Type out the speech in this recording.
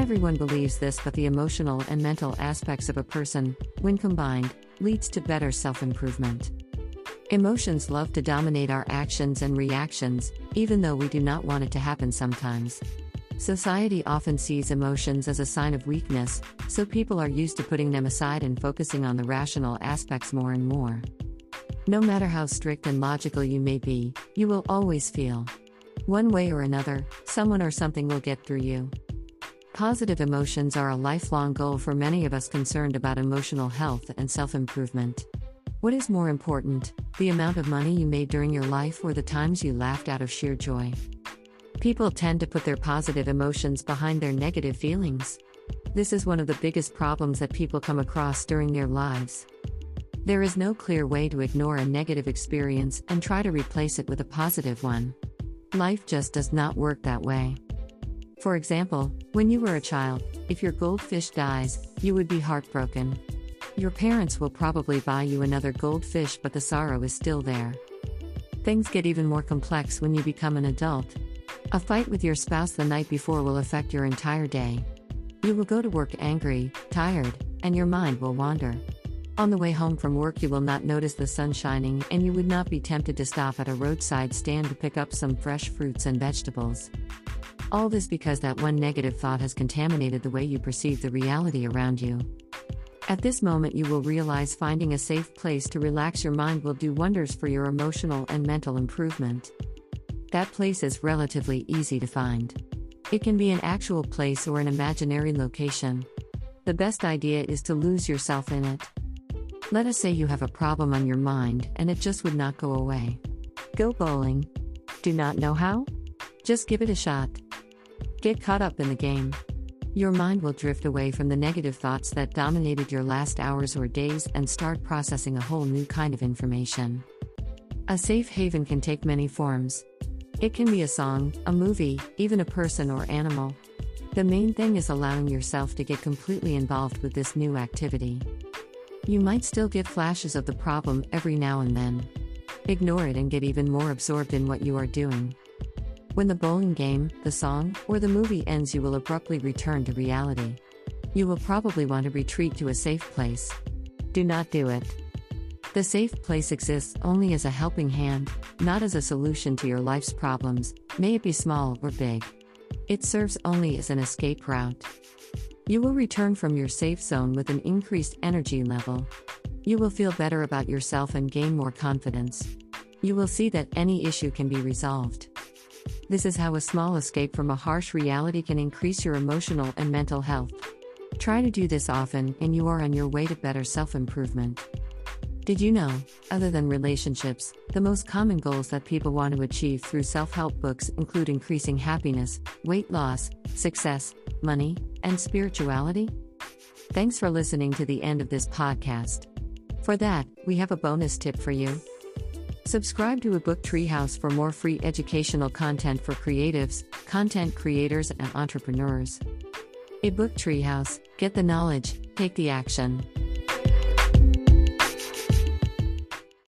everyone believes this, but the emotional and mental aspects of a person, when combined, leads to better self improvement. Emotions love to dominate our actions and reactions, even though we do not want it to happen sometimes. Society often sees emotions as a sign of weakness, so people are used to putting them aside and focusing on the rational aspects more and more. No matter how strict and logical you may be, you will always feel. One way or another, someone or something will get through you. Positive emotions are a lifelong goal for many of us concerned about emotional health and self improvement. What is more important, the amount of money you made during your life or the times you laughed out of sheer joy? People tend to put their positive emotions behind their negative feelings. This is one of the biggest problems that people come across during their lives. There is no clear way to ignore a negative experience and try to replace it with a positive one. Life just does not work that way. For example, when you were a child, if your goldfish dies, you would be heartbroken. Your parents will probably buy you another goldfish, but the sorrow is still there. Things get even more complex when you become an adult. A fight with your spouse the night before will affect your entire day. You will go to work angry, tired, and your mind will wander. On the way home from work, you will not notice the sun shining, and you would not be tempted to stop at a roadside stand to pick up some fresh fruits and vegetables. All this because that one negative thought has contaminated the way you perceive the reality around you. At this moment, you will realize finding a safe place to relax your mind will do wonders for your emotional and mental improvement. That place is relatively easy to find. It can be an actual place or an imaginary location. The best idea is to lose yourself in it. Let us say you have a problem on your mind and it just would not go away. Go bowling. Do not know how? Just give it a shot. Get caught up in the game. Your mind will drift away from the negative thoughts that dominated your last hours or days and start processing a whole new kind of information. A safe haven can take many forms. It can be a song, a movie, even a person or animal. The main thing is allowing yourself to get completely involved with this new activity. You might still get flashes of the problem every now and then. Ignore it and get even more absorbed in what you are doing. When the bowling game, the song, or the movie ends, you will abruptly return to reality. You will probably want to retreat to a safe place. Do not do it. The safe place exists only as a helping hand, not as a solution to your life's problems, may it be small or big. It serves only as an escape route. You will return from your safe zone with an increased energy level. You will feel better about yourself and gain more confidence. You will see that any issue can be resolved. This is how a small escape from a harsh reality can increase your emotional and mental health. Try to do this often, and you are on your way to better self improvement. Did you know, other than relationships, the most common goals that people want to achieve through self help books include increasing happiness, weight loss, success, money, and spirituality? Thanks for listening to the end of this podcast. For that, we have a bonus tip for you. Subscribe to a book treehouse for more free educational content for creatives, content creators, and entrepreneurs. A book treehouse, get the knowledge, take the action.